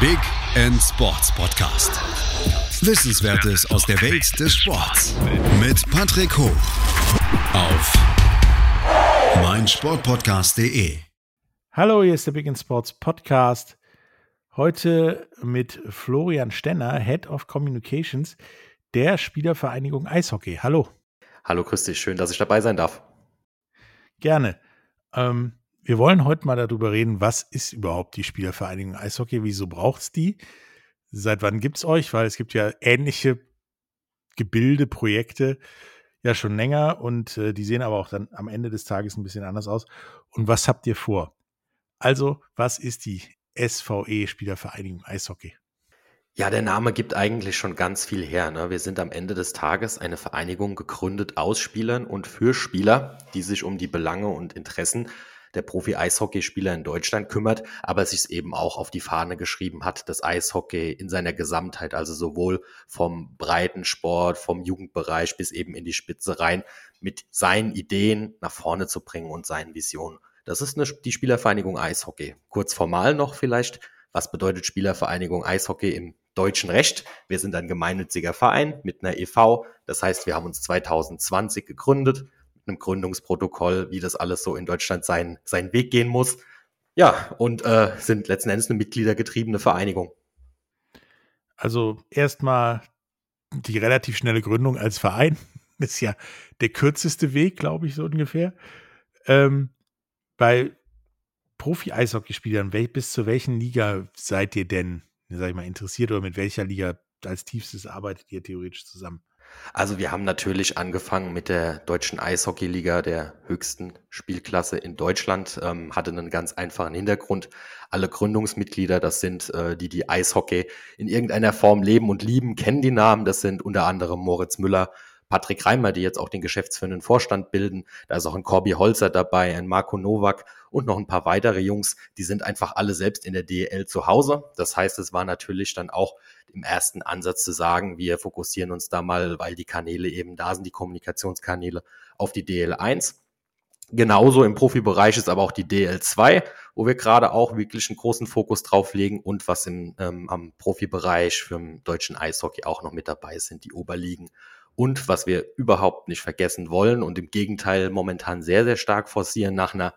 Big End Sports Podcast. Wissenswertes aus der Welt des Sports mit Patrick Hoch auf meinsportpodcast.de. Hallo, hier ist der Big End Sports Podcast. Heute mit Florian Stenner, Head of Communications der Spielervereinigung Eishockey. Hallo. Hallo, grüß dich. Schön, dass ich dabei sein darf. Gerne. Ähm, wir wollen heute mal darüber reden, was ist überhaupt die Spielervereinigung Eishockey? Wieso braucht es die? Seit wann gibt es euch? Weil es gibt ja ähnliche Gebilde, Projekte ja schon länger und äh, die sehen aber auch dann am Ende des Tages ein bisschen anders aus. Und was habt ihr vor? Also, was ist die SVE Spielervereinigung Eishockey? Ja, der Name gibt eigentlich schon ganz viel her. Ne? Wir sind am Ende des Tages eine Vereinigung gegründet aus Spielern und für Spieler, die sich um die Belange und Interessen der Profi-Eishockeyspieler in Deutschland kümmert, aber sich eben auch auf die Fahne geschrieben hat, das Eishockey in seiner Gesamtheit, also sowohl vom Breitensport, vom Jugendbereich bis eben in die Spitze rein, mit seinen Ideen nach vorne zu bringen und seinen Visionen. Das ist eine, die Spielervereinigung Eishockey. Kurz formal noch vielleicht, was bedeutet Spielervereinigung Eishockey im deutschen Recht? Wir sind ein gemeinnütziger Verein mit einer EV. Das heißt, wir haben uns 2020 gegründet, einem Gründungsprotokoll, wie das alles so in Deutschland seinen, seinen Weg gehen muss. Ja, und äh, sind letzten Endes eine mitgliedergetriebene Vereinigung. Also erstmal die relativ schnelle Gründung als Verein ist ja der kürzeste Weg, glaube ich, so ungefähr. Ähm, bei Profi-Eishockeyspielern, bis zu welchen Liga seid ihr denn, sag ich mal, interessiert oder mit welcher Liga als tiefstes arbeitet ihr theoretisch zusammen? Also wir haben natürlich angefangen mit der deutschen Eishockeyliga, der höchsten Spielklasse in Deutschland, ähm, hatte einen ganz einfachen Hintergrund. Alle Gründungsmitglieder, das sind äh, die, die Eishockey in irgendeiner Form leben und lieben, kennen die Namen. Das sind unter anderem Moritz Müller, Patrick Reimer, die jetzt auch den geschäftsführenden Vorstand bilden. Da ist auch ein Corby Holzer dabei, ein Marco Nowak und noch ein paar weitere Jungs. Die sind einfach alle selbst in der DL zu Hause. Das heißt, es war natürlich dann auch im ersten Ansatz zu sagen, wir fokussieren uns da mal, weil die Kanäle eben da sind, die Kommunikationskanäle auf die DL1. Genauso im Profibereich ist aber auch die DL2, wo wir gerade auch wirklich einen großen Fokus drauf legen und was im, ähm, am Profibereich für den deutschen Eishockey auch noch mit dabei sind, die Oberligen und was wir überhaupt nicht vergessen wollen und im Gegenteil momentan sehr, sehr stark forcieren nach einer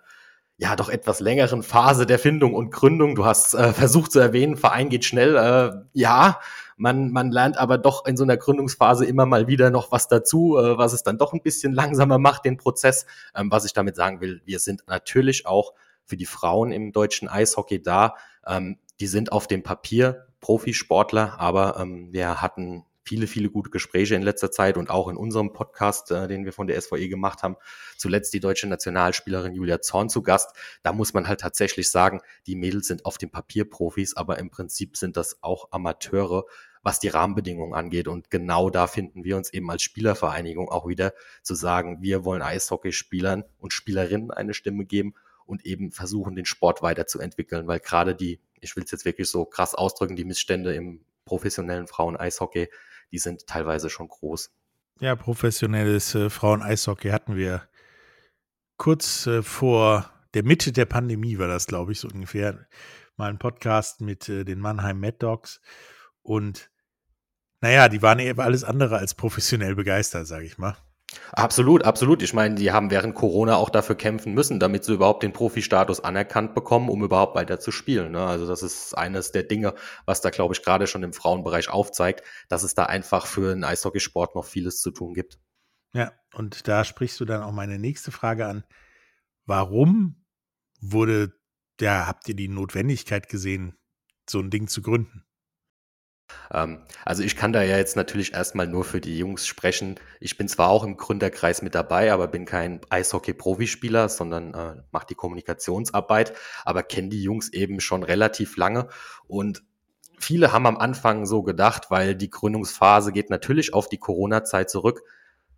ja doch etwas längeren Phase der Findung und Gründung. Du hast äh, versucht zu erwähnen, Verein geht schnell. Äh, ja, man, man lernt aber doch in so einer Gründungsphase immer mal wieder noch was dazu, äh, was es dann doch ein bisschen langsamer macht, den Prozess. Ähm, was ich damit sagen will, wir sind natürlich auch für die Frauen im deutschen Eishockey da. Ähm, die sind auf dem Papier Profisportler, aber ähm, wir hatten viele, viele gute Gespräche in letzter Zeit und auch in unserem Podcast, äh, den wir von der SVE gemacht haben. Zuletzt die deutsche Nationalspielerin Julia Zorn zu Gast. Da muss man halt tatsächlich sagen, die Mädels sind auf dem Papier Profis, aber im Prinzip sind das auch Amateure, was die Rahmenbedingungen angeht. Und genau da finden wir uns eben als Spielervereinigung auch wieder zu sagen, wir wollen Eishockeyspielern und Spielerinnen eine Stimme geben und eben versuchen, den Sport weiterzuentwickeln, weil gerade die, ich will es jetzt wirklich so krass ausdrücken, die Missstände im professionellen Frauen-Eishockey die sind teilweise schon groß. Ja, professionelles äh, Frauen-Eishockey hatten wir kurz äh, vor der Mitte der Pandemie, war das, glaube ich, so ungefähr, mal ein Podcast mit äh, den Mannheim Mad Dogs. Und naja, die waren eben alles andere als professionell begeistert, sage ich mal. Absolut, absolut. Ich meine, die haben während Corona auch dafür kämpfen müssen, damit sie überhaupt den Profi-Status anerkannt bekommen, um überhaupt weiter zu spielen. Ne? Also das ist eines der Dinge, was da, glaube ich, gerade schon im Frauenbereich aufzeigt, dass es da einfach für den Eishockeysport noch vieles zu tun gibt. Ja, und da sprichst du dann auch meine nächste Frage an. Warum wurde, ja, habt ihr die Notwendigkeit gesehen, so ein Ding zu gründen? Ähm, also ich kann da ja jetzt natürlich erstmal nur für die Jungs sprechen. Ich bin zwar auch im Gründerkreis mit dabei, aber bin kein Eishockey-Profispieler, sondern äh, mache die Kommunikationsarbeit, aber kenne die Jungs eben schon relativ lange und viele haben am Anfang so gedacht, weil die Gründungsphase geht natürlich auf die Corona-Zeit zurück.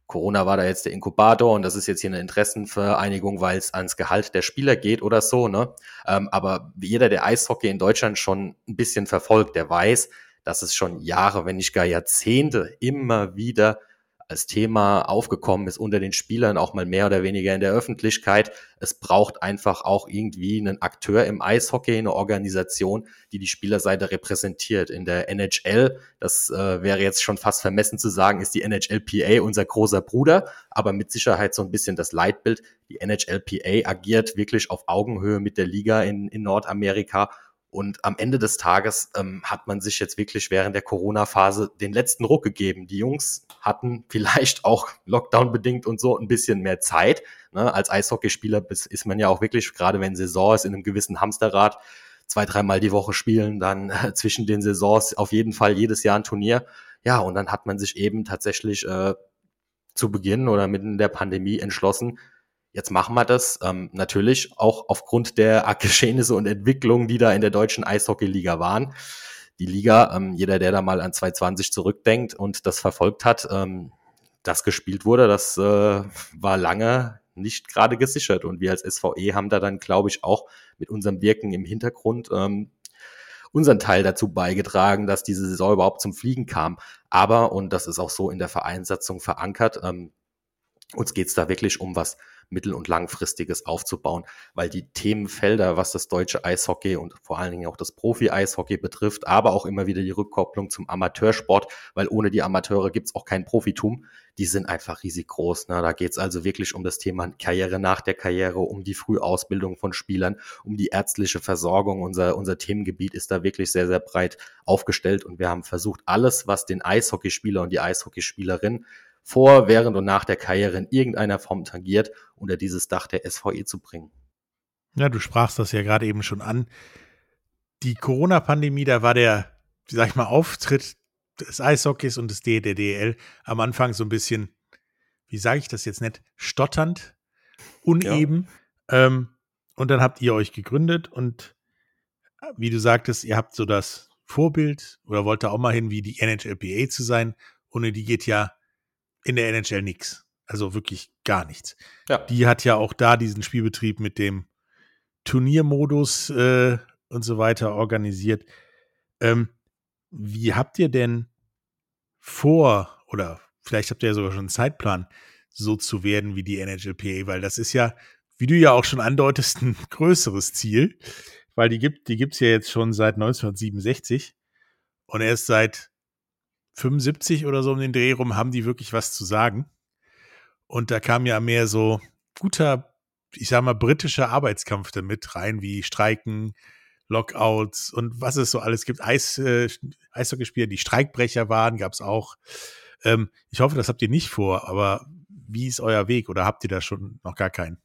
Corona war da jetzt der Inkubator und das ist jetzt hier eine Interessenvereinigung, weil es ans Gehalt der Spieler geht oder so, ne? Ähm, aber jeder, der Eishockey in Deutschland schon ein bisschen verfolgt, der weiß, dass es schon Jahre, wenn nicht gar Jahrzehnte immer wieder als Thema aufgekommen ist unter den Spielern, auch mal mehr oder weniger in der Öffentlichkeit. Es braucht einfach auch irgendwie einen Akteur im Eishockey, eine Organisation, die die Spielerseite repräsentiert. In der NHL, das äh, wäre jetzt schon fast vermessen zu sagen, ist die NHLPA unser großer Bruder, aber mit Sicherheit so ein bisschen das Leitbild. Die NHLPA agiert wirklich auf Augenhöhe mit der Liga in, in Nordamerika und am Ende des Tages ähm, hat man sich jetzt wirklich während der Corona-Phase den letzten Ruck gegeben. Die Jungs hatten vielleicht auch Lockdown-bedingt und so ein bisschen mehr Zeit. Ne? Als Eishockeyspieler ist man ja auch wirklich, gerade wenn Saison ist, in einem gewissen Hamsterrad, zwei, dreimal die Woche spielen, dann äh, zwischen den Saisons auf jeden Fall jedes Jahr ein Turnier. Ja, und dann hat man sich eben tatsächlich äh, zu Beginn oder mitten in der Pandemie entschlossen, Jetzt machen wir das ähm, natürlich auch aufgrund der Geschehnisse und Entwicklungen, die da in der deutschen Eishockeyliga waren. Die Liga, ähm, jeder, der da mal an 2020 zurückdenkt und das verfolgt hat, ähm, das gespielt wurde, das äh, war lange nicht gerade gesichert. Und wir als SVE haben da dann, glaube ich, auch mit unserem Wirken im Hintergrund ähm, unseren Teil dazu beigetragen, dass diese Saison überhaupt zum Fliegen kam. Aber, und das ist auch so in der Vereinssatzung verankert, ähm, uns geht's da wirklich um was mittel- und langfristiges aufzubauen, weil die Themenfelder, was das deutsche Eishockey und vor allen Dingen auch das Profi-Eishockey betrifft, aber auch immer wieder die Rückkopplung zum Amateursport, weil ohne die Amateure gibt's auch kein Profitum, die sind einfach riesig groß. Ne? Da geht's also wirklich um das Thema Karriere nach der Karriere, um die Frühausbildung von Spielern, um die ärztliche Versorgung. Unser, unser Themengebiet ist da wirklich sehr, sehr breit aufgestellt und wir haben versucht, alles, was den Eishockeyspieler und die Eishockeyspielerin vor, während und nach der Karriere in irgendeiner Form tangiert, unter dieses Dach der SVE zu bringen. Ja, du sprachst das ja gerade eben schon an. Die Corona-Pandemie, da war der, wie sag ich mal, Auftritt des Eishockeys und des DDL am Anfang so ein bisschen, wie sage ich das jetzt nicht, stotternd, uneben. Ja. Ähm, und dann habt ihr euch gegründet und wie du sagtest, ihr habt so das Vorbild oder wollt da auch mal hin, wie die NHLPA zu sein. Ohne die geht ja in der NHL nichts. Also wirklich gar nichts. Ja. Die hat ja auch da diesen Spielbetrieb mit dem Turniermodus äh, und so weiter organisiert. Ähm, wie habt ihr denn vor, oder vielleicht habt ihr ja sogar schon einen Zeitplan, so zu werden wie die NHLPA, weil das ist ja, wie du ja auch schon andeutest, ein größeres Ziel, weil die gibt die gibt's ja jetzt schon seit 1967 und erst seit 75 oder so um den Dreh rum haben die wirklich was zu sagen. Und da kam ja mehr so guter, ich sag mal, britischer Arbeitskampf damit rein, wie Streiken, Lockouts und was es so alles gibt. Eis, äh, Eishockeyspieler, die Streikbrecher waren, gab es auch. Ähm, ich hoffe, das habt ihr nicht vor, aber wie ist euer Weg oder habt ihr da schon noch gar keinen?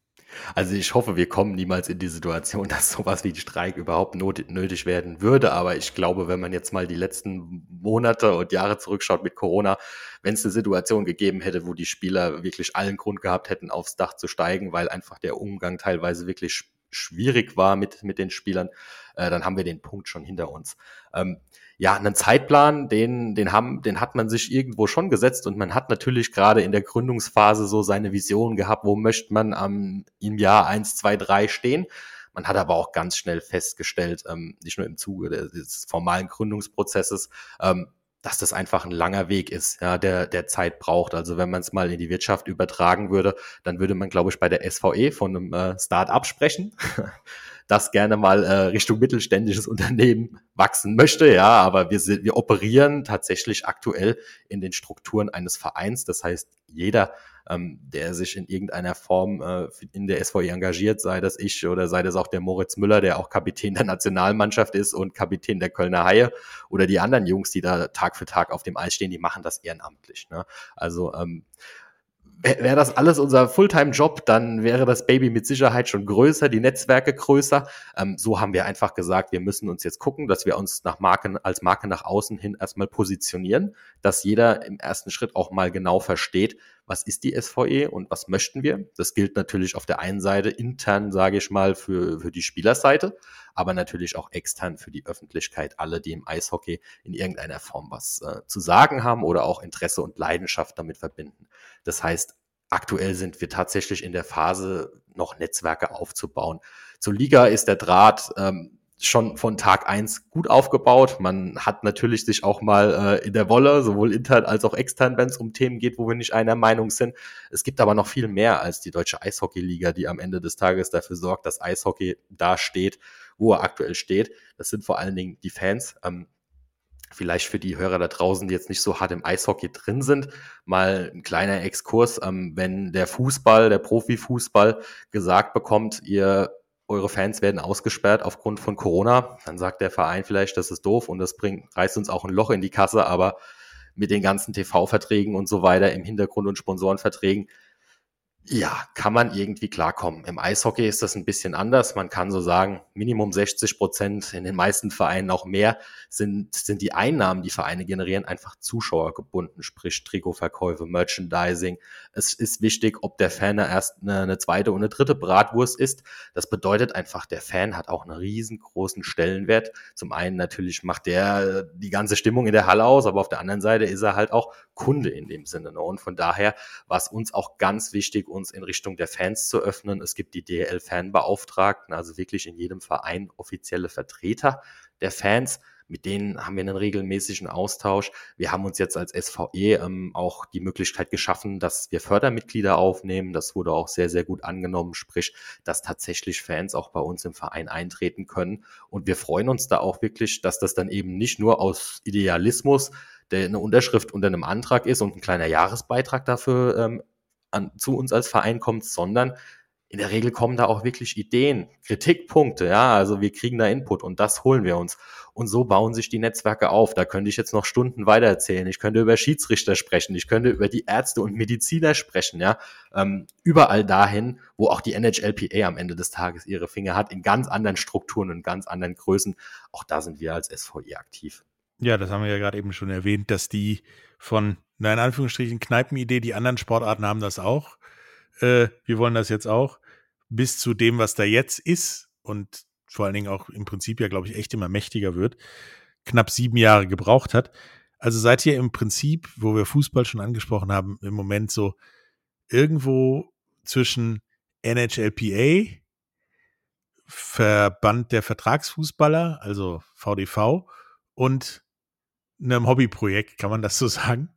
Also ich hoffe, wir kommen niemals in die Situation, dass sowas wie Streik überhaupt nötig werden würde. Aber ich glaube, wenn man jetzt mal die letzten Monate und Jahre zurückschaut mit Corona, wenn es eine Situation gegeben hätte, wo die Spieler wirklich allen Grund gehabt hätten, aufs Dach zu steigen, weil einfach der Umgang teilweise wirklich schwierig war mit, mit den Spielern, äh, dann haben wir den Punkt schon hinter uns. Ähm, ja, einen Zeitplan, den, den haben, den hat man sich irgendwo schon gesetzt und man hat natürlich gerade in der Gründungsphase so seine Vision gehabt, wo möchte man am, im Jahr eins, zwei, drei stehen. Man hat aber auch ganz schnell festgestellt, ähm, nicht nur im Zuge des formalen Gründungsprozesses, ähm, dass das einfach ein langer Weg ist, ja, der, der Zeit braucht. Also wenn man es mal in die Wirtschaft übertragen würde, dann würde man, glaube ich, bei der SVE von einem äh, Start-up sprechen. das gerne mal äh, Richtung mittelständisches Unternehmen wachsen möchte. Ja, aber wir, sind, wir operieren tatsächlich aktuell in den Strukturen eines Vereins. Das heißt, jeder, ähm, der sich in irgendeiner Form äh, in der SVI engagiert, sei das ich oder sei das auch der Moritz Müller, der auch Kapitän der Nationalmannschaft ist und Kapitän der Kölner Haie oder die anderen Jungs, die da Tag für Tag auf dem Eis stehen, die machen das ehrenamtlich. Ne? Also ähm, wäre das alles unser Fulltime-Job, dann wäre das Baby mit Sicherheit schon größer, die Netzwerke größer. Ähm, so haben wir einfach gesagt, wir müssen uns jetzt gucken, dass wir uns nach Marken, als Marke nach außen hin erstmal positionieren, dass jeder im ersten Schritt auch mal genau versteht, was ist die SVE und was möchten wir. Das gilt natürlich auf der einen Seite intern, sage ich mal, für, für die Spielerseite, aber natürlich auch extern für die Öffentlichkeit, alle, die im Eishockey in irgendeiner Form was äh, zu sagen haben oder auch Interesse und Leidenschaft damit verbinden. Das heißt, aktuell sind wir tatsächlich in der Phase, noch Netzwerke aufzubauen. Zur Liga ist der Draht ähm, schon von Tag eins gut aufgebaut. Man hat natürlich sich auch mal äh, in der Wolle, sowohl intern als auch extern, wenn es um Themen geht, wo wir nicht einer Meinung sind. Es gibt aber noch viel mehr als die deutsche Eishockeyliga, die am Ende des Tages dafür sorgt, dass Eishockey da steht, wo er aktuell steht. Das sind vor allen Dingen die Fans. Ähm, vielleicht für die Hörer da draußen, die jetzt nicht so hart im Eishockey drin sind, mal ein kleiner Exkurs. Ähm, wenn der Fußball, der Profifußball gesagt bekommt, ihr eure Fans werden ausgesperrt aufgrund von Corona, dann sagt der Verein vielleicht, das ist doof und das bringt, reißt uns auch ein Loch in die Kasse, aber mit den ganzen TV-Verträgen und so weiter im Hintergrund und Sponsorenverträgen ja, kann man irgendwie klarkommen. Im Eishockey ist das ein bisschen anders. Man kann so sagen, Minimum 60 Prozent, in den meisten Vereinen auch mehr, sind, sind die Einnahmen, die Vereine generieren, einfach Zuschauer gebunden, sprich Trikotverkäufe, Merchandising. Es ist wichtig, ob der Fan erst eine, eine zweite und eine dritte Bratwurst ist. Das bedeutet einfach, der Fan hat auch einen riesengroßen Stellenwert. Zum einen natürlich macht der die ganze Stimmung in der Halle aus, aber auf der anderen Seite ist er halt auch Kunde in dem Sinne. Und von daher war es uns auch ganz wichtig, uns in Richtung der Fans zu öffnen. Es gibt die DL-Fanbeauftragten, also wirklich in jedem Verein offizielle Vertreter der Fans. Mit denen haben wir einen regelmäßigen Austausch. Wir haben uns jetzt als SVE ähm, auch die Möglichkeit geschaffen, dass wir Fördermitglieder aufnehmen. Das wurde auch sehr, sehr gut angenommen, sprich, dass tatsächlich Fans auch bei uns im Verein eintreten können. Und wir freuen uns da auch wirklich, dass das dann eben nicht nur aus Idealismus der eine Unterschrift unter einem Antrag ist und ein kleiner Jahresbeitrag dafür ähm, an, zu uns als Verein kommt, sondern in der Regel kommen da auch wirklich Ideen, Kritikpunkte, ja, also wir kriegen da Input und das holen wir uns. Und so bauen sich die Netzwerke auf. Da könnte ich jetzt noch Stunden weiter erzählen. Ich könnte über Schiedsrichter sprechen, ich könnte über die Ärzte und Mediziner sprechen, ja. Ähm, überall dahin, wo auch die NHLPA am Ende des Tages ihre Finger hat, in ganz anderen Strukturen und ganz anderen Größen. Auch da sind wir als SVE aktiv. Ja, das haben wir ja gerade eben schon erwähnt, dass die von, na in Anführungsstrichen, Kneipenidee, die anderen Sportarten haben das auch. Äh, wir wollen das jetzt auch, bis zu dem, was da jetzt ist und vor allen Dingen auch im Prinzip ja, glaube ich, echt immer mächtiger wird, knapp sieben Jahre gebraucht hat. Also seid ihr im Prinzip, wo wir Fußball schon angesprochen haben, im Moment so irgendwo zwischen NHLPA, Verband der Vertragsfußballer, also VDV, und einem Hobbyprojekt, kann man das so sagen?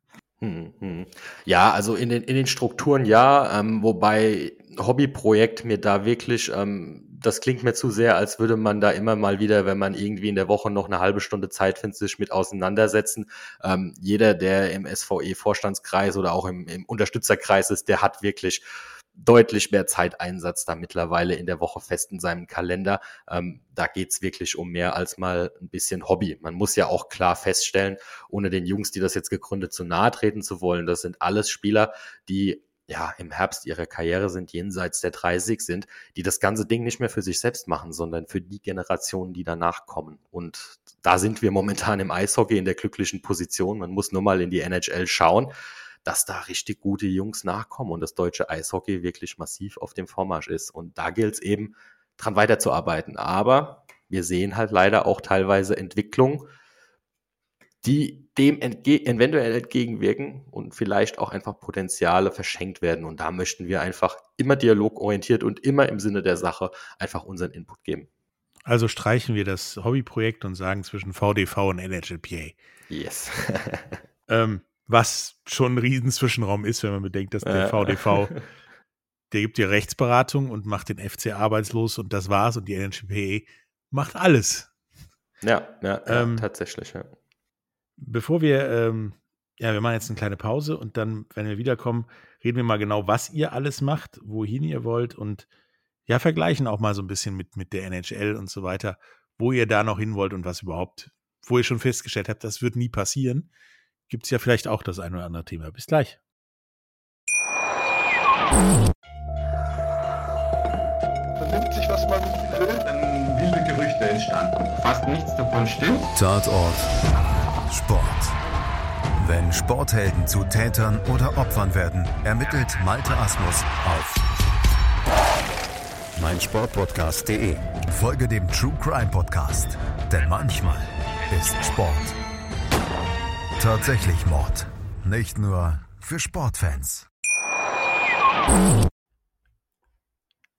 Hm, hm. Ja, also in den, in den Strukturen ja, ähm, wobei Hobbyprojekt mir da wirklich, ähm, das klingt mir zu sehr, als würde man da immer mal wieder, wenn man irgendwie in der Woche noch eine halbe Stunde Zeit findet, sich mit auseinandersetzen. Ähm, jeder, der im SVE-Vorstandskreis oder auch im, im Unterstützerkreis ist, der hat wirklich deutlich mehr Zeiteinsatz da mittlerweile in der Woche fest in seinem Kalender. Ähm, da geht's wirklich um mehr als mal ein bisschen Hobby. Man muss ja auch klar feststellen, ohne den Jungs, die das jetzt gegründet, zu nahe treten zu wollen, das sind alles Spieler, die ja im Herbst ihrer Karriere sind, jenseits der 30 sind, die das ganze Ding nicht mehr für sich selbst machen, sondern für die Generationen, die danach kommen. Und da sind wir momentan im Eishockey in der glücklichen Position. Man muss nur mal in die NHL schauen dass da richtig gute Jungs nachkommen und das deutsche Eishockey wirklich massiv auf dem Vormarsch ist. Und da gilt es eben, dran weiterzuarbeiten. Aber wir sehen halt leider auch teilweise Entwicklungen, die dem entge eventuell entgegenwirken und vielleicht auch einfach Potenziale verschenkt werden. Und da möchten wir einfach immer dialogorientiert und immer im Sinne der Sache einfach unseren Input geben. Also streichen wir das Hobbyprojekt und sagen zwischen VDV und NHLPA. Yes. ähm, was schon ein riesen Zwischenraum ist, wenn man bedenkt, dass der VDV, der gibt dir Rechtsberatung und macht den FC arbeitslos und das war's und die NHPE macht alles. Ja, ja, ja ähm, tatsächlich, ja. Bevor wir, ähm, ja, wir machen jetzt eine kleine Pause und dann, wenn wir wiederkommen, reden wir mal genau, was ihr alles macht, wohin ihr wollt und ja, vergleichen auch mal so ein bisschen mit, mit der NHL und so weiter, wo ihr da noch hin wollt und was überhaupt, wo ihr schon festgestellt habt, das wird nie passieren gibt es ja vielleicht auch das ein oder andere Thema. Bis gleich. Vernimmt sich, was man will, dann wilde Gerüchte entstanden. Fast nichts davon stimmt. Tatort. Sport. Wenn Sporthelden zu Tätern oder Opfern werden, ermittelt Malte Asmus auf meinsportpodcast.de. Folge dem True Crime Podcast, denn manchmal ist Sport Tatsächlich Mord. Nicht nur für Sportfans.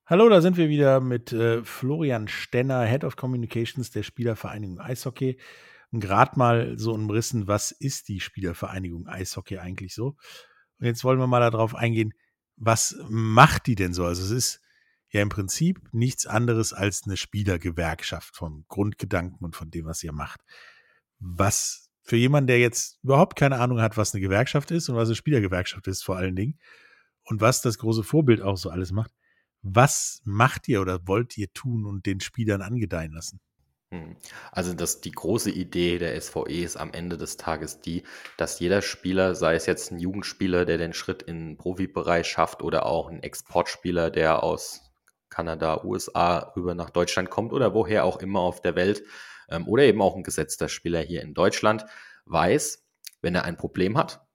Hallo, da sind wir wieder mit äh, Florian Stenner, Head of Communications der Spielervereinigung Eishockey. Gerade mal so umrissen, was ist die Spielervereinigung Eishockey eigentlich so? Und jetzt wollen wir mal darauf eingehen, was macht die denn so? Also es ist ja im Prinzip nichts anderes als eine Spielergewerkschaft vom Grundgedanken und von dem, was ihr macht. Was für jemanden, der jetzt überhaupt keine Ahnung hat, was eine Gewerkschaft ist und was eine Spielergewerkschaft ist vor allen Dingen und was das große Vorbild auch so alles macht, was macht ihr oder wollt ihr tun und den Spielern angedeihen lassen? Hm. Also das, die große Idee der SVE ist am Ende des Tages die, dass jeder Spieler, sei es jetzt ein Jugendspieler, der den Schritt in den Profibereich schafft oder auch ein Exportspieler, der aus Kanada, USA rüber nach Deutschland kommt oder woher auch immer auf der Welt ähm, oder eben auch ein gesetzter Spieler hier in Deutschland, weiß, wenn er ein Problem hat,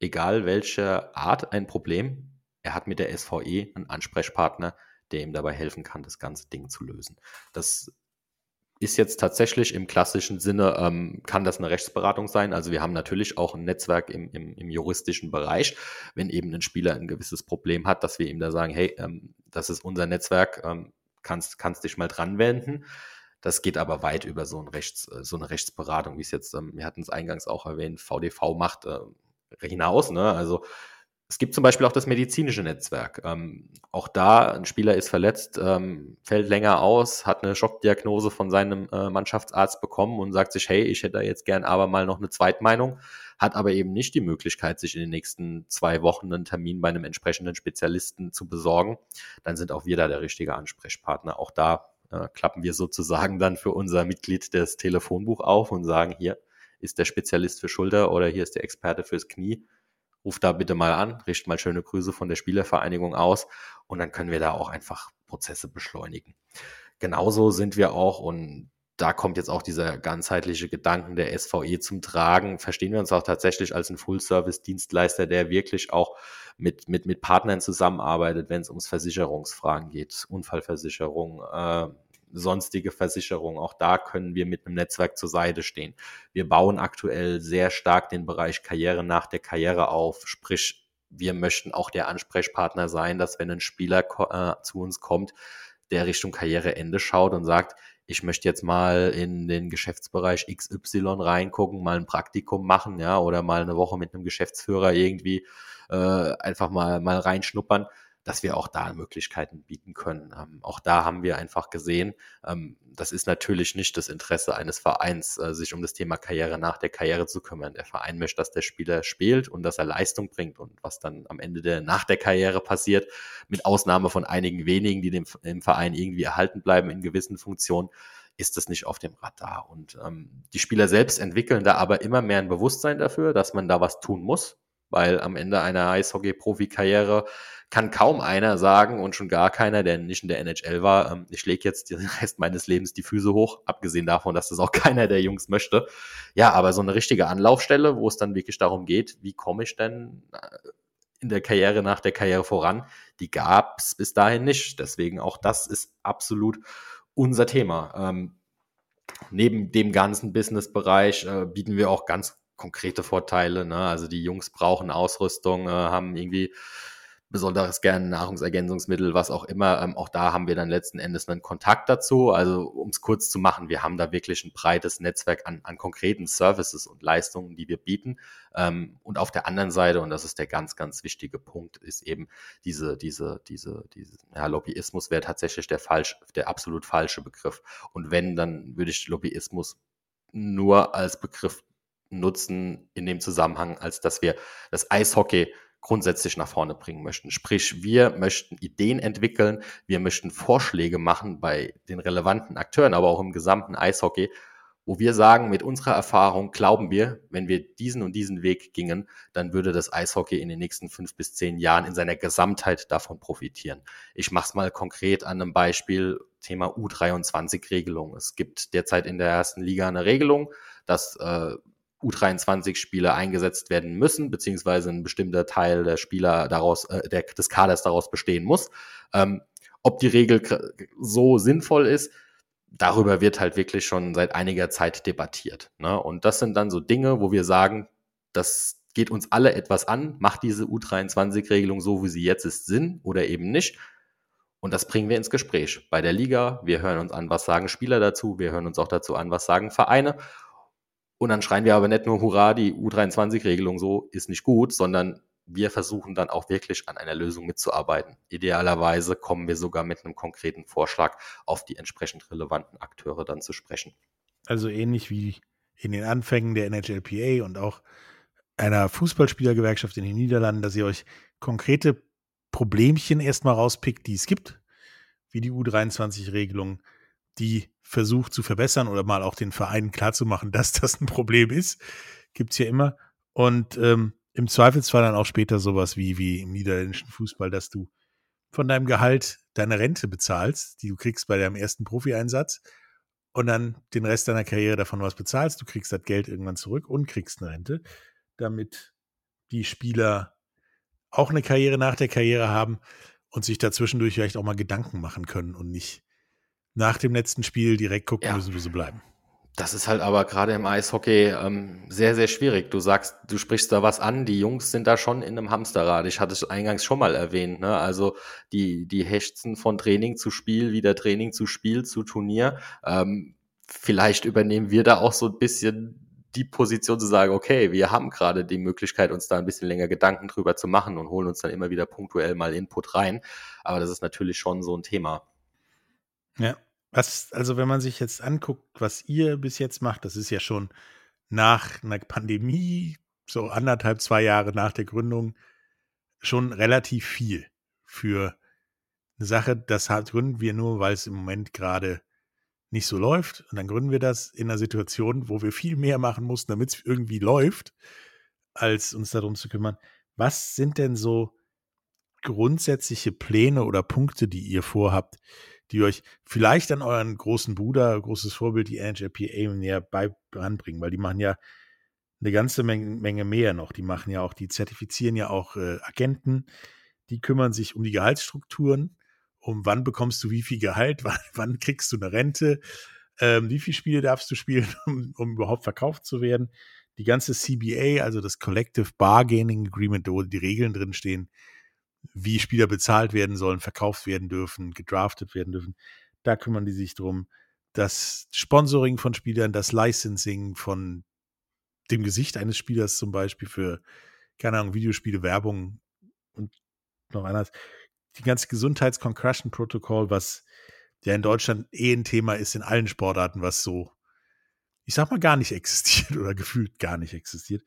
egal welche Art ein Problem, er hat mit der SVE einen Ansprechpartner, der ihm dabei helfen kann, das ganze Ding zu lösen. Das ist jetzt tatsächlich im klassischen Sinne, ähm, kann das eine Rechtsberatung sein. Also wir haben natürlich auch ein Netzwerk im, im, im, juristischen Bereich, wenn eben ein Spieler ein gewisses Problem hat, dass wir ihm da sagen, hey, ähm, das ist unser Netzwerk, ähm, kannst, kannst dich mal dran wenden. Das geht aber weit über so, ein Rechts, äh, so eine Rechtsberatung, wie es jetzt, ähm, wir hatten es eingangs auch erwähnt, VDV macht, äh, hinaus. Ne? Also es gibt zum Beispiel auch das medizinische Netzwerk. Ähm, auch da, ein Spieler ist verletzt, ähm, fällt länger aus, hat eine Schockdiagnose von seinem äh, Mannschaftsarzt bekommen und sagt sich, hey, ich hätte da jetzt gern aber mal noch eine Zweitmeinung, hat aber eben nicht die Möglichkeit, sich in den nächsten zwei Wochen einen Termin bei einem entsprechenden Spezialisten zu besorgen. Dann sind auch wir da der richtige Ansprechpartner. Auch da äh, klappen wir sozusagen dann für unser Mitglied das Telefonbuch auf und sagen, hier ist der Spezialist für Schulter oder hier ist der Experte fürs Knie ruf da bitte mal an, richte mal schöne Grüße von der Spielervereinigung aus und dann können wir da auch einfach Prozesse beschleunigen. Genauso sind wir auch und da kommt jetzt auch dieser ganzheitliche Gedanken der SVE zum Tragen. Verstehen wir uns auch tatsächlich als ein Full-Service-Dienstleister, der wirklich auch mit, mit, mit Partnern zusammenarbeitet, wenn es ums Versicherungsfragen geht, Unfallversicherung, äh, sonstige Versicherungen. Auch da können wir mit einem Netzwerk zur Seite stehen. Wir bauen aktuell sehr stark den Bereich Karriere nach der Karriere auf, sprich, wir möchten auch der Ansprechpartner sein, dass wenn ein Spieler äh, zu uns kommt, der Richtung Karriereende schaut und sagt, ich möchte jetzt mal in den Geschäftsbereich XY reingucken, mal ein Praktikum machen, ja, oder mal eine Woche mit einem Geschäftsführer irgendwie äh, einfach mal, mal reinschnuppern dass wir auch da Möglichkeiten bieten können. Ähm, auch da haben wir einfach gesehen, ähm, das ist natürlich nicht das Interesse eines Vereins, äh, sich um das Thema Karriere nach der Karriere zu kümmern. Der Verein möchte, dass der Spieler spielt und dass er Leistung bringt und was dann am Ende der nach der Karriere passiert, mit Ausnahme von einigen wenigen, die dem im Verein irgendwie erhalten bleiben in gewissen Funktionen, ist das nicht auf dem Radar. Und ähm, die Spieler selbst entwickeln da aber immer mehr ein Bewusstsein dafür, dass man da was tun muss, weil am Ende einer Eishockey-Profi-Karriere kann kaum einer sagen und schon gar keiner, der nicht in der NHL war, ähm, ich lege jetzt den Rest meines Lebens die Füße hoch, abgesehen davon, dass das auch keiner der Jungs möchte. Ja, aber so eine richtige Anlaufstelle, wo es dann wirklich darum geht, wie komme ich denn äh, in der Karriere nach der Karriere voran, die gab es bis dahin nicht. Deswegen auch das ist absolut unser Thema. Ähm, neben dem ganzen Business-Bereich äh, bieten wir auch ganz konkrete Vorteile. Ne? Also die Jungs brauchen Ausrüstung, äh, haben irgendwie besonderes gerne Nahrungsergänzungsmittel, was auch immer. Ähm, auch da haben wir dann letzten Endes einen Kontakt dazu. Also um es kurz zu machen, wir haben da wirklich ein breites Netzwerk an, an konkreten Services und Leistungen, die wir bieten. Ähm, und auf der anderen Seite, und das ist der ganz, ganz wichtige Punkt, ist eben diese, diese, diese, diese, ja, Lobbyismus wäre tatsächlich der falsch, der absolut falsche Begriff. Und wenn, dann würde ich Lobbyismus nur als Begriff nutzen in dem Zusammenhang, als dass wir das Eishockey grundsätzlich nach vorne bringen möchten. Sprich, wir möchten Ideen entwickeln, wir möchten Vorschläge machen bei den relevanten Akteuren, aber auch im gesamten Eishockey, wo wir sagen, mit unserer Erfahrung glauben wir, wenn wir diesen und diesen Weg gingen, dann würde das Eishockey in den nächsten fünf bis zehn Jahren in seiner Gesamtheit davon profitieren. Ich mache es mal konkret an einem Beispiel, Thema U23-Regelung. Es gibt derzeit in der ersten Liga eine Regelung, dass äh, U23-Spieler eingesetzt werden müssen, beziehungsweise ein bestimmter Teil der Spieler daraus, äh, der, des Kaders daraus bestehen muss. Ähm, ob die Regel so sinnvoll ist, darüber wird halt wirklich schon seit einiger Zeit debattiert. Ne? Und das sind dann so Dinge, wo wir sagen, das geht uns alle etwas an, macht diese U23-Regelung so, wie sie jetzt ist, Sinn oder eben nicht. Und das bringen wir ins Gespräch bei der Liga. Wir hören uns an, was sagen Spieler dazu. Wir hören uns auch dazu an, was sagen Vereine. Und dann schreien wir aber nicht nur, hurra, die U23-Regelung so ist nicht gut, sondern wir versuchen dann auch wirklich an einer Lösung mitzuarbeiten. Idealerweise kommen wir sogar mit einem konkreten Vorschlag auf die entsprechend relevanten Akteure dann zu sprechen. Also ähnlich wie in den Anfängen der NHLPA und auch einer Fußballspielergewerkschaft in den Niederlanden, dass ihr euch konkrete Problemchen erstmal rauspickt, die es gibt, wie die U23-Regelung, die versucht zu verbessern oder mal auch den Vereinen klarzumachen, dass das ein Problem ist. Gibt es ja immer. Und ähm, im Zweifelsfall dann auch später sowas wie, wie im niederländischen Fußball, dass du von deinem Gehalt deine Rente bezahlst, die du kriegst bei deinem ersten Profi-Einsatz und dann den Rest deiner Karriere davon was bezahlst. Du kriegst das Geld irgendwann zurück und kriegst eine Rente, damit die Spieler auch eine Karriere nach der Karriere haben und sich dazwischendurch vielleicht auch mal Gedanken machen können und nicht nach dem letzten Spiel direkt gucken ja. müssen, wo sie bleiben. Das ist halt aber gerade im Eishockey ähm, sehr, sehr schwierig. Du sagst, du sprichst da was an, die Jungs sind da schon in einem Hamsterrad. Ich hatte es eingangs schon mal erwähnt. Ne? Also die, die hechzen von Training zu Spiel, wieder Training zu Spiel, zu Turnier. Ähm, vielleicht übernehmen wir da auch so ein bisschen die Position zu sagen, okay, wir haben gerade die Möglichkeit, uns da ein bisschen länger Gedanken drüber zu machen und holen uns dann immer wieder punktuell mal Input rein. Aber das ist natürlich schon so ein Thema. Ja, was, also wenn man sich jetzt anguckt, was ihr bis jetzt macht, das ist ja schon nach einer Pandemie, so anderthalb, zwei Jahre nach der Gründung, schon relativ viel für eine Sache. Das gründen wir nur, weil es im Moment gerade nicht so läuft. Und dann gründen wir das in einer Situation, wo wir viel mehr machen mussten, damit es irgendwie läuft, als uns darum zu kümmern. Was sind denn so grundsätzliche Pläne oder Punkte, die ihr vorhabt, die euch vielleicht an euren großen Bruder, großes Vorbild, die NHLPA näher bei ranbringen, weil die machen ja eine ganze Menge, Menge, mehr noch. Die machen ja auch, die zertifizieren ja auch äh, Agenten, die kümmern sich um die Gehaltsstrukturen, um wann bekommst du wie viel Gehalt, wann, wann kriegst du eine Rente, ähm, wie viele Spiele darfst du spielen, um, um überhaupt verkauft zu werden. Die ganze CBA, also das Collective Bargaining Agreement, wo die Regeln drin stehen, wie Spieler bezahlt werden sollen, verkauft werden dürfen, gedraftet werden dürfen. Da kümmern die sich drum. Das Sponsoring von Spielern, das Licensing von dem Gesicht eines Spielers zum Beispiel für, keine Ahnung, Videospiele, Werbung und noch anders. Die ganze Gesundheits-Concussion-Protokoll, was ja in Deutschland eh ein Thema ist in allen Sportarten, was so, ich sag mal, gar nicht existiert oder gefühlt gar nicht existiert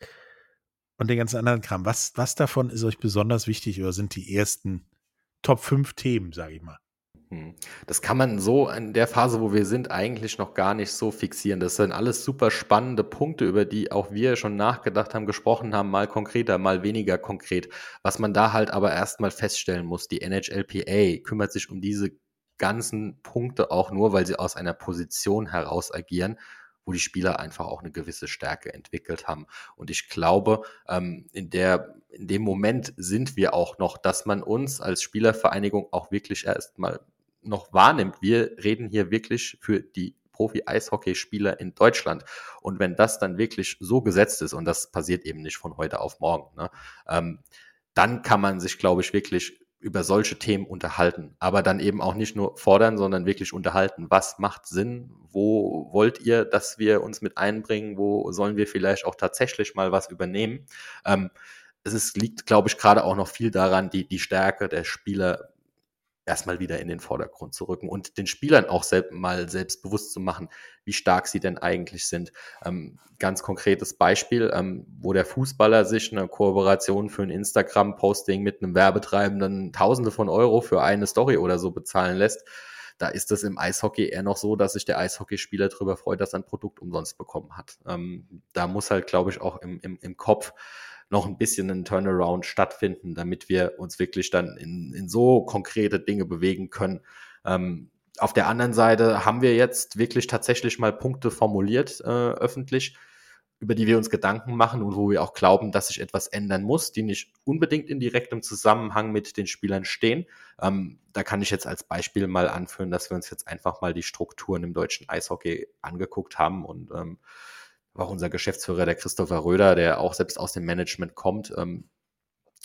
und den ganzen anderen Kram. Was, was davon ist euch besonders wichtig oder sind die ersten Top 5 Themen, sage ich mal? Hm. Das kann man so in der Phase, wo wir sind, eigentlich noch gar nicht so fixieren. Das sind alles super spannende Punkte, über die auch wir schon nachgedacht haben, gesprochen haben, mal konkreter, mal weniger konkret. Was man da halt aber erstmal feststellen muss, die NHLPA kümmert sich um diese ganzen Punkte auch nur, weil sie aus einer Position heraus agieren wo die Spieler einfach auch eine gewisse Stärke entwickelt haben. Und ich glaube, ähm, in, der, in dem Moment sind wir auch noch, dass man uns als Spielervereinigung auch wirklich erstmal noch wahrnimmt. Wir reden hier wirklich für die Profi-Eishockeyspieler in Deutschland. Und wenn das dann wirklich so gesetzt ist, und das passiert eben nicht von heute auf morgen, ne, ähm, dann kann man sich, glaube ich, wirklich über solche Themen unterhalten, aber dann eben auch nicht nur fordern, sondern wirklich unterhalten. Was macht Sinn? Wo wollt ihr, dass wir uns mit einbringen? Wo sollen wir vielleicht auch tatsächlich mal was übernehmen? Ähm, es ist, liegt, glaube ich, gerade auch noch viel daran, die, die Stärke der Spieler erstmal wieder in den Vordergrund zu rücken und den Spielern auch selbst, mal selbstbewusst zu machen, wie stark sie denn eigentlich sind. Ähm, ganz konkretes Beispiel, ähm, wo der Fußballer sich eine Kooperation für ein Instagram-Posting mit einem Werbetreibenden Tausende von Euro für eine Story oder so bezahlen lässt. Da ist es im Eishockey eher noch so, dass sich der Eishockeyspieler darüber freut, dass er ein Produkt umsonst bekommen hat. Ähm, da muss halt, glaube ich, auch im, im, im Kopf noch ein bisschen ein Turnaround stattfinden, damit wir uns wirklich dann in, in so konkrete Dinge bewegen können. Ähm, auf der anderen Seite haben wir jetzt wirklich tatsächlich mal Punkte formuliert äh, öffentlich, über die wir uns Gedanken machen und wo wir auch glauben, dass sich etwas ändern muss, die nicht unbedingt in direktem Zusammenhang mit den Spielern stehen. Ähm, da kann ich jetzt als Beispiel mal anführen, dass wir uns jetzt einfach mal die Strukturen im deutschen Eishockey angeguckt haben und ähm, auch unser Geschäftsführer, der Christopher Röder, der auch selbst aus dem Management kommt, ähm,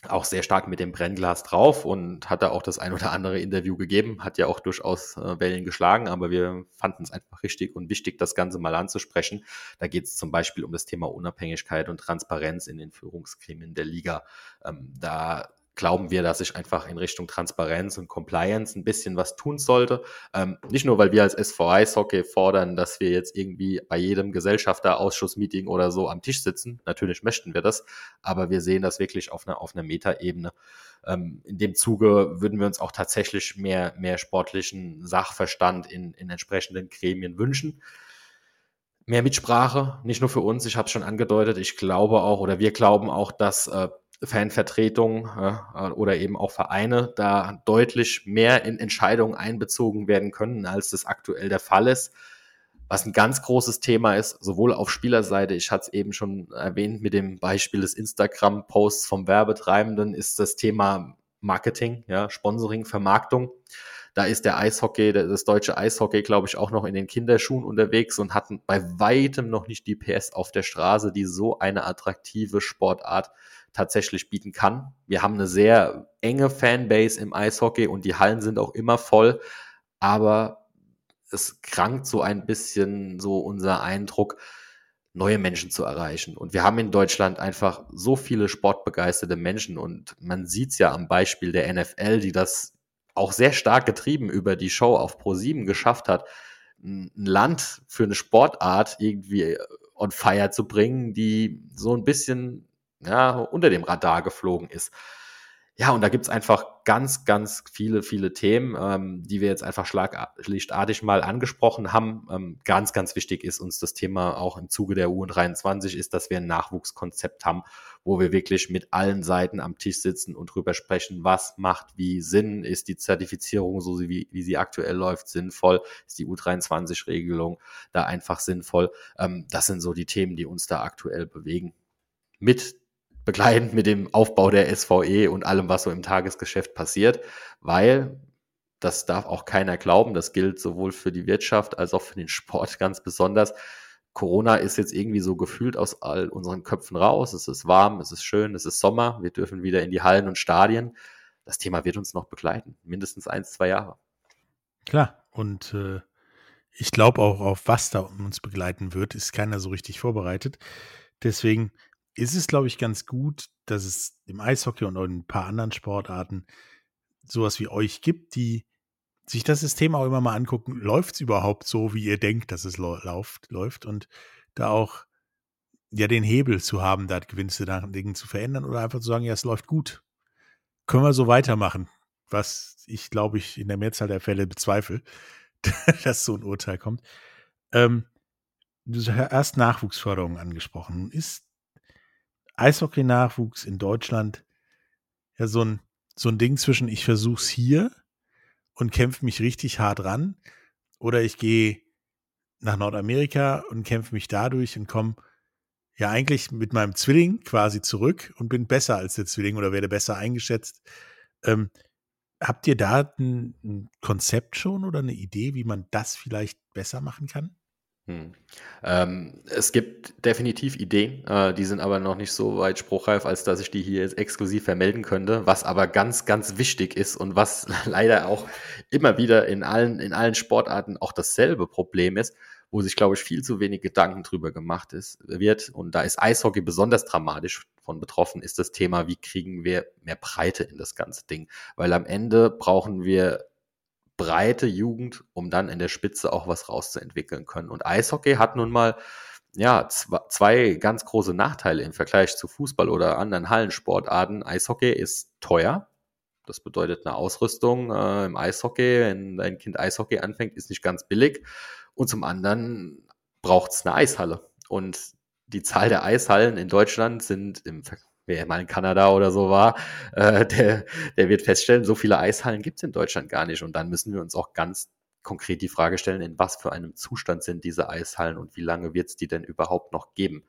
auch sehr stark mit dem Brennglas drauf und hat da auch das ein oder andere Interview gegeben, hat ja auch durchaus äh, Wellen geschlagen, aber wir fanden es einfach richtig und wichtig, das Ganze mal anzusprechen. Da geht es zum Beispiel um das Thema Unabhängigkeit und Transparenz in den Führungsgremien der Liga. Ähm, da glauben wir, dass sich einfach in Richtung Transparenz und Compliance ein bisschen was tun sollte. Ähm, nicht nur, weil wir als SV Eishockey fordern, dass wir jetzt irgendwie bei jedem Gesellschafterausschussmeeting oder so am Tisch sitzen. Natürlich möchten wir das, aber wir sehen das wirklich auf einer, auf einer Metaebene. Ähm, in dem Zuge würden wir uns auch tatsächlich mehr, mehr sportlichen Sachverstand in, in entsprechenden Gremien wünschen mehr Mitsprache, nicht nur für uns, ich habe es schon angedeutet, ich glaube auch oder wir glauben auch, dass äh, Fanvertretungen oder eben auch Vereine da deutlich mehr in Entscheidungen einbezogen werden können, als das aktuell der Fall ist. Was ein ganz großes Thema ist, sowohl auf Spielerseite, ich hatte es eben schon erwähnt mit dem Beispiel des Instagram-Posts vom Werbetreibenden, ist das Thema Marketing, ja, Sponsoring, Vermarktung. Da ist der Eishockey, das deutsche Eishockey, glaube ich, auch noch in den Kinderschuhen unterwegs und hatten bei weitem noch nicht die PS auf der Straße, die so eine attraktive Sportart tatsächlich bieten kann. Wir haben eine sehr enge Fanbase im Eishockey und die Hallen sind auch immer voll, aber es krankt so ein bisschen so unser Eindruck, neue Menschen zu erreichen. Und wir haben in Deutschland einfach so viele sportbegeisterte Menschen und man sieht es ja am Beispiel der NFL, die das auch sehr stark getrieben über die Show auf Pro7 geschafft hat, ein Land für eine Sportart irgendwie on fire zu bringen, die so ein bisschen ja, unter dem Radar geflogen ist. Ja, und da gibt's einfach ganz, ganz viele, viele Themen, ähm, die wir jetzt einfach schlaglichtartig mal angesprochen haben. Ähm, ganz, ganz wichtig ist uns das Thema auch im Zuge der U23 ist, dass wir ein Nachwuchskonzept haben, wo wir wirklich mit allen Seiten am Tisch sitzen und drüber sprechen, was macht wie Sinn, ist die Zertifizierung so wie, wie sie aktuell läuft sinnvoll, ist die U23-Regelung da einfach sinnvoll. Ähm, das sind so die Themen, die uns da aktuell bewegen. Mit begleitend mit dem Aufbau der SVE und allem, was so im Tagesgeschäft passiert, weil das darf auch keiner glauben, das gilt sowohl für die Wirtschaft als auch für den Sport ganz besonders. Corona ist jetzt irgendwie so gefühlt aus all unseren Köpfen raus. Es ist warm, es ist schön, es ist Sommer. Wir dürfen wieder in die Hallen und Stadien. Das Thema wird uns noch begleiten, mindestens eins, zwei Jahre. Klar, und äh, ich glaube auch, auf was da uns begleiten wird, ist keiner so richtig vorbereitet. Deswegen ist es, glaube ich, ganz gut, dass es im Eishockey und in ein paar anderen Sportarten sowas wie euch gibt, die sich das System auch immer mal angucken, läuft es überhaupt so, wie ihr denkt, dass es läuft, läuft und da auch ja den Hebel zu haben, da gewisse Dinge zu verändern oder einfach zu sagen, ja, es läuft gut. Können wir so weitermachen, was ich, glaube ich, in der Mehrzahl der Fälle bezweifle, dass so ein Urteil kommt. Ähm, du hast Nachwuchsförderung angesprochen. Ist Eishockey-Nachwuchs in Deutschland ja so ein, so ein Ding zwischen, ich versuch's hier und kämpfe mich richtig hart ran oder ich gehe nach Nordamerika und kämpfe mich dadurch und komme ja eigentlich mit meinem Zwilling quasi zurück und bin besser als der Zwilling oder werde besser eingeschätzt. Ähm, habt ihr da ein, ein Konzept schon oder eine Idee, wie man das vielleicht besser machen kann? Hm. Ähm, es gibt definitiv Ideen, äh, die sind aber noch nicht so weit spruchreif, als dass ich die hier jetzt exklusiv vermelden könnte. Was aber ganz, ganz wichtig ist und was leider auch immer wieder in allen, in allen Sportarten auch dasselbe Problem ist, wo sich, glaube ich, viel zu wenig Gedanken drüber gemacht ist, wird. Und da ist Eishockey besonders dramatisch von betroffen, ist das Thema, wie kriegen wir mehr Breite in das ganze Ding. Weil am Ende brauchen wir breite Jugend, um dann in der Spitze auch was rauszuentwickeln können. Und Eishockey hat nun mal ja, zwei ganz große Nachteile im Vergleich zu Fußball oder anderen Hallensportarten. Eishockey ist teuer. Das bedeutet eine Ausrüstung äh, im Eishockey, wenn dein Kind Eishockey anfängt, ist nicht ganz billig. Und zum anderen braucht es eine Eishalle. Und die Zahl der Eishallen in Deutschland sind im Vergleich wer mal in Kanada oder so war, äh, der, der wird feststellen, so viele Eishallen gibt es in Deutschland gar nicht. Und dann müssen wir uns auch ganz konkret die Frage stellen, in was für einem Zustand sind diese Eishallen und wie lange wird es die denn überhaupt noch geben?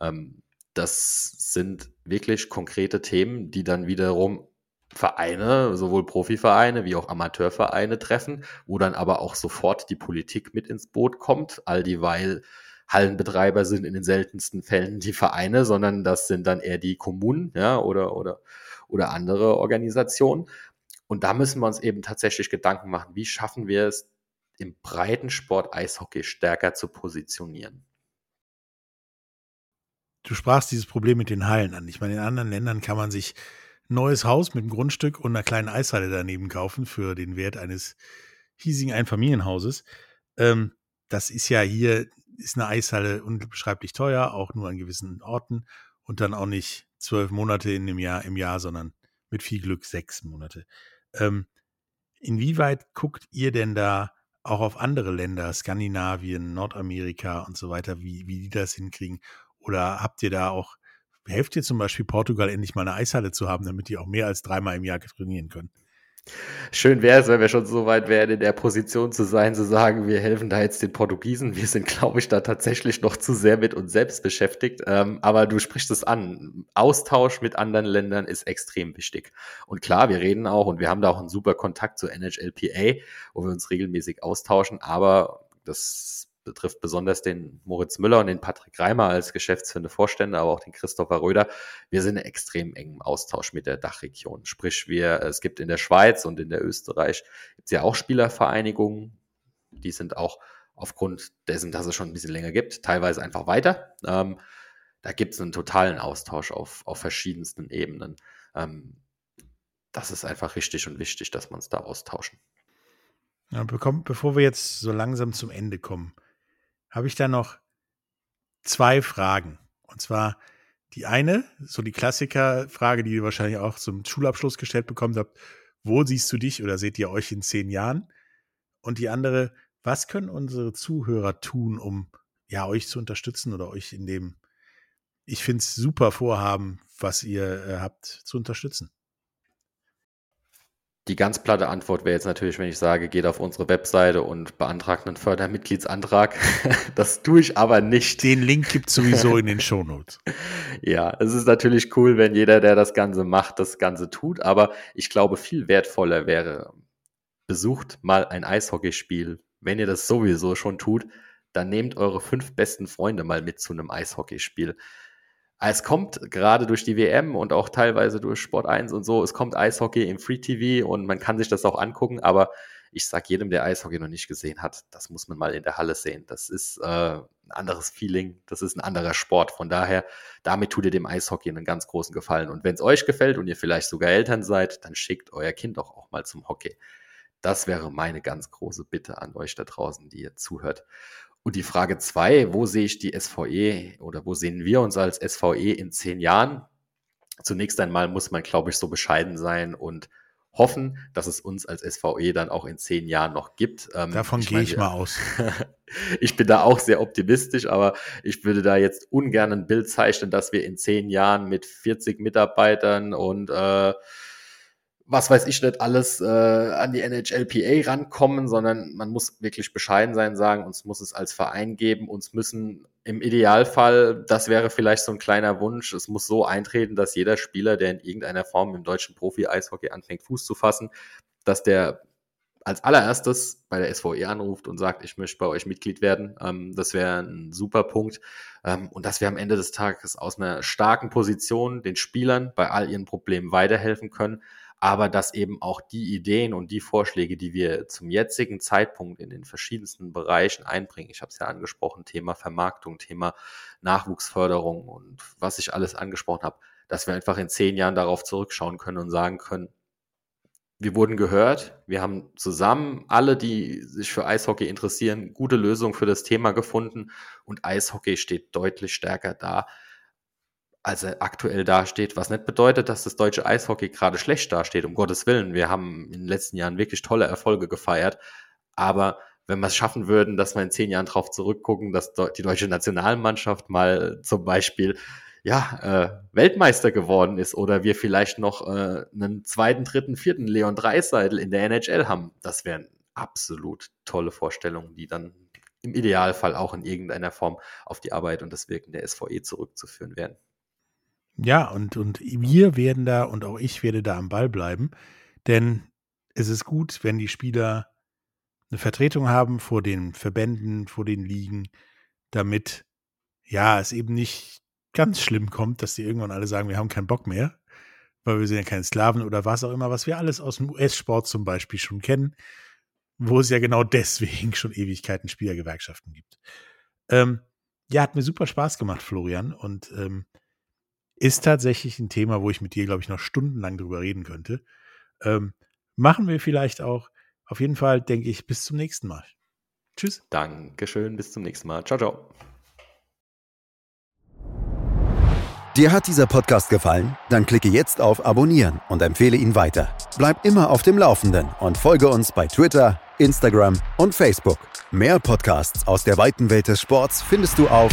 Ähm, das sind wirklich konkrete Themen, die dann wiederum Vereine, sowohl Profivereine wie auch Amateurvereine treffen, wo dann aber auch sofort die Politik mit ins Boot kommt, all dieweil Hallenbetreiber sind in den seltensten Fällen die Vereine, sondern das sind dann eher die Kommunen, ja, oder, oder, oder andere Organisationen. Und da müssen wir uns eben tatsächlich Gedanken machen, wie schaffen wir es, im Breitensport Eishockey stärker zu positionieren. Du sprachst dieses Problem mit den Hallen an. Ich meine, in anderen Ländern kann man sich ein neues Haus mit einem Grundstück und einer kleinen Eishalle daneben kaufen für den Wert eines hiesigen Einfamilienhauses. Ähm, das ist ja hier, ist eine Eishalle unbeschreiblich teuer, auch nur an gewissen Orten und dann auch nicht zwölf Monate in dem Jahr, im Jahr, sondern mit viel Glück sechs Monate. Ähm, inwieweit guckt ihr denn da auch auf andere Länder, Skandinavien, Nordamerika und so weiter, wie, wie die das hinkriegen? Oder habt ihr da auch, helft ihr zum Beispiel Portugal endlich mal eine Eishalle zu haben, damit die auch mehr als dreimal im Jahr trainieren können? Schön wäre es, wenn wir schon so weit wären, in der Position zu sein, zu sagen, wir helfen da jetzt den Portugiesen. Wir sind, glaube ich, da tatsächlich noch zu sehr mit uns selbst beschäftigt. Ähm, aber du sprichst es an. Austausch mit anderen Ländern ist extrem wichtig. Und klar, wir reden auch und wir haben da auch einen super Kontakt zur NHLPA, wo wir uns regelmäßig austauschen. Aber das betrifft besonders den Moritz Müller und den Patrick Reimer als geschäftsführende Vorstände, aber auch den Christopher Röder. Wir sind in extrem engem Austausch mit der Dachregion. Sprich, wir, es gibt in der Schweiz und in der Österreich gibt's ja auch Spielervereinigungen. Die sind auch aufgrund dessen, dass es schon ein bisschen länger gibt, teilweise einfach weiter. Ähm, da gibt es einen totalen Austausch auf, auf verschiedensten Ebenen. Ähm, das ist einfach richtig und wichtig, dass wir uns da austauschen. Ja, bevor wir jetzt so langsam zum Ende kommen, habe ich da noch zwei Fragen. Und zwar die eine, so die Klassikerfrage, die ihr wahrscheinlich auch zum Schulabschluss gestellt bekommen habt. Wo siehst du dich oder seht ihr euch in zehn Jahren? Und die andere, was können unsere Zuhörer tun, um ja euch zu unterstützen oder euch in dem, ich finde es super Vorhaben, was ihr äh, habt, zu unterstützen? Die ganz platte Antwort wäre jetzt natürlich, wenn ich sage, geht auf unsere Webseite und beantragt einen Fördermitgliedsantrag. das tue ich aber nicht. Den Link gibt es sowieso in den Shownotes. ja, es ist natürlich cool, wenn jeder, der das Ganze macht, das Ganze tut. Aber ich glaube, viel wertvoller wäre, besucht mal ein Eishockeyspiel. Wenn ihr das sowieso schon tut, dann nehmt eure fünf besten Freunde mal mit zu einem Eishockeyspiel es kommt gerade durch die WM und auch teilweise durch Sport 1 und so, es kommt Eishockey im Free TV und man kann sich das auch angucken, aber ich sag jedem, der Eishockey noch nicht gesehen hat, das muss man mal in der Halle sehen. Das ist äh, ein anderes Feeling, das ist ein anderer Sport. Von daher, damit tut ihr dem Eishockey einen ganz großen Gefallen. Und wenn es euch gefällt und ihr vielleicht sogar Eltern seid, dann schickt euer Kind doch auch mal zum Hockey. Das wäre meine ganz große Bitte an euch da draußen, die ihr zuhört. Und die Frage zwei, wo sehe ich die SVE oder wo sehen wir uns als SVE in zehn Jahren? Zunächst einmal muss man, glaube ich, so bescheiden sein und hoffen, dass es uns als SVE dann auch in zehn Jahren noch gibt. Ähm, Davon gehe ich mal aus. ich bin da auch sehr optimistisch, aber ich würde da jetzt ungern ein Bild zeichnen, dass wir in zehn Jahren mit 40 Mitarbeitern und äh, was weiß ich nicht alles äh, an die NHLPA rankommen, sondern man muss wirklich bescheiden sein, sagen, uns muss es als Verein geben, uns müssen im Idealfall, das wäre vielleicht so ein kleiner Wunsch, es muss so eintreten, dass jeder Spieler, der in irgendeiner Form im deutschen Profi-Eishockey anfängt, Fuß zu fassen, dass der als allererstes bei der SVE anruft und sagt, ich möchte bei euch Mitglied werden. Ähm, das wäre ein super Punkt. Ähm, und dass wir am Ende des Tages aus einer starken Position den Spielern bei all ihren Problemen weiterhelfen können, aber dass eben auch die Ideen und die Vorschläge, die wir zum jetzigen Zeitpunkt in den verschiedensten Bereichen einbringen, ich habe es ja angesprochen, Thema Vermarktung, Thema Nachwuchsförderung und was ich alles angesprochen habe, dass wir einfach in zehn Jahren darauf zurückschauen können und sagen können, wir wurden gehört, wir haben zusammen alle, die sich für Eishockey interessieren, gute Lösungen für das Thema gefunden und Eishockey steht deutlich stärker da, als er aktuell dasteht, was nicht bedeutet, dass das deutsche Eishockey gerade schlecht dasteht, um Gottes Willen. Wir haben in den letzten Jahren wirklich tolle Erfolge gefeiert, aber wenn wir es schaffen würden, dass wir in zehn Jahren darauf zurückgucken, dass die deutsche Nationalmannschaft mal zum Beispiel ja, äh, Weltmeister geworden ist oder wir vielleicht noch äh, einen zweiten, dritten, vierten Leon Dreiseitel in der NHL haben, das wären absolut tolle Vorstellungen, die dann im Idealfall auch in irgendeiner Form auf die Arbeit und das Wirken der SVE zurückzuführen wären. Ja, und, und wir werden da und auch ich werde da am Ball bleiben, denn es ist gut, wenn die Spieler eine Vertretung haben vor den Verbänden, vor den Ligen, damit ja es eben nicht ganz schlimm kommt, dass die irgendwann alle sagen, wir haben keinen Bock mehr, weil wir sind ja keine Sklaven oder was auch immer, was wir alles aus dem US-Sport zum Beispiel schon kennen, wo es ja genau deswegen schon Ewigkeiten Spielergewerkschaften gibt. Ähm, ja, hat mir super Spaß gemacht, Florian, und ähm, ist tatsächlich ein Thema, wo ich mit dir, glaube ich, noch stundenlang drüber reden könnte. Ähm, machen wir vielleicht auch. Auf jeden Fall denke ich, bis zum nächsten Mal. Tschüss. Dankeschön, bis zum nächsten Mal. Ciao, ciao. Dir hat dieser Podcast gefallen? Dann klicke jetzt auf Abonnieren und empfehle ihn weiter. Bleib immer auf dem Laufenden und folge uns bei Twitter, Instagram und Facebook. Mehr Podcasts aus der weiten Welt des Sports findest du auf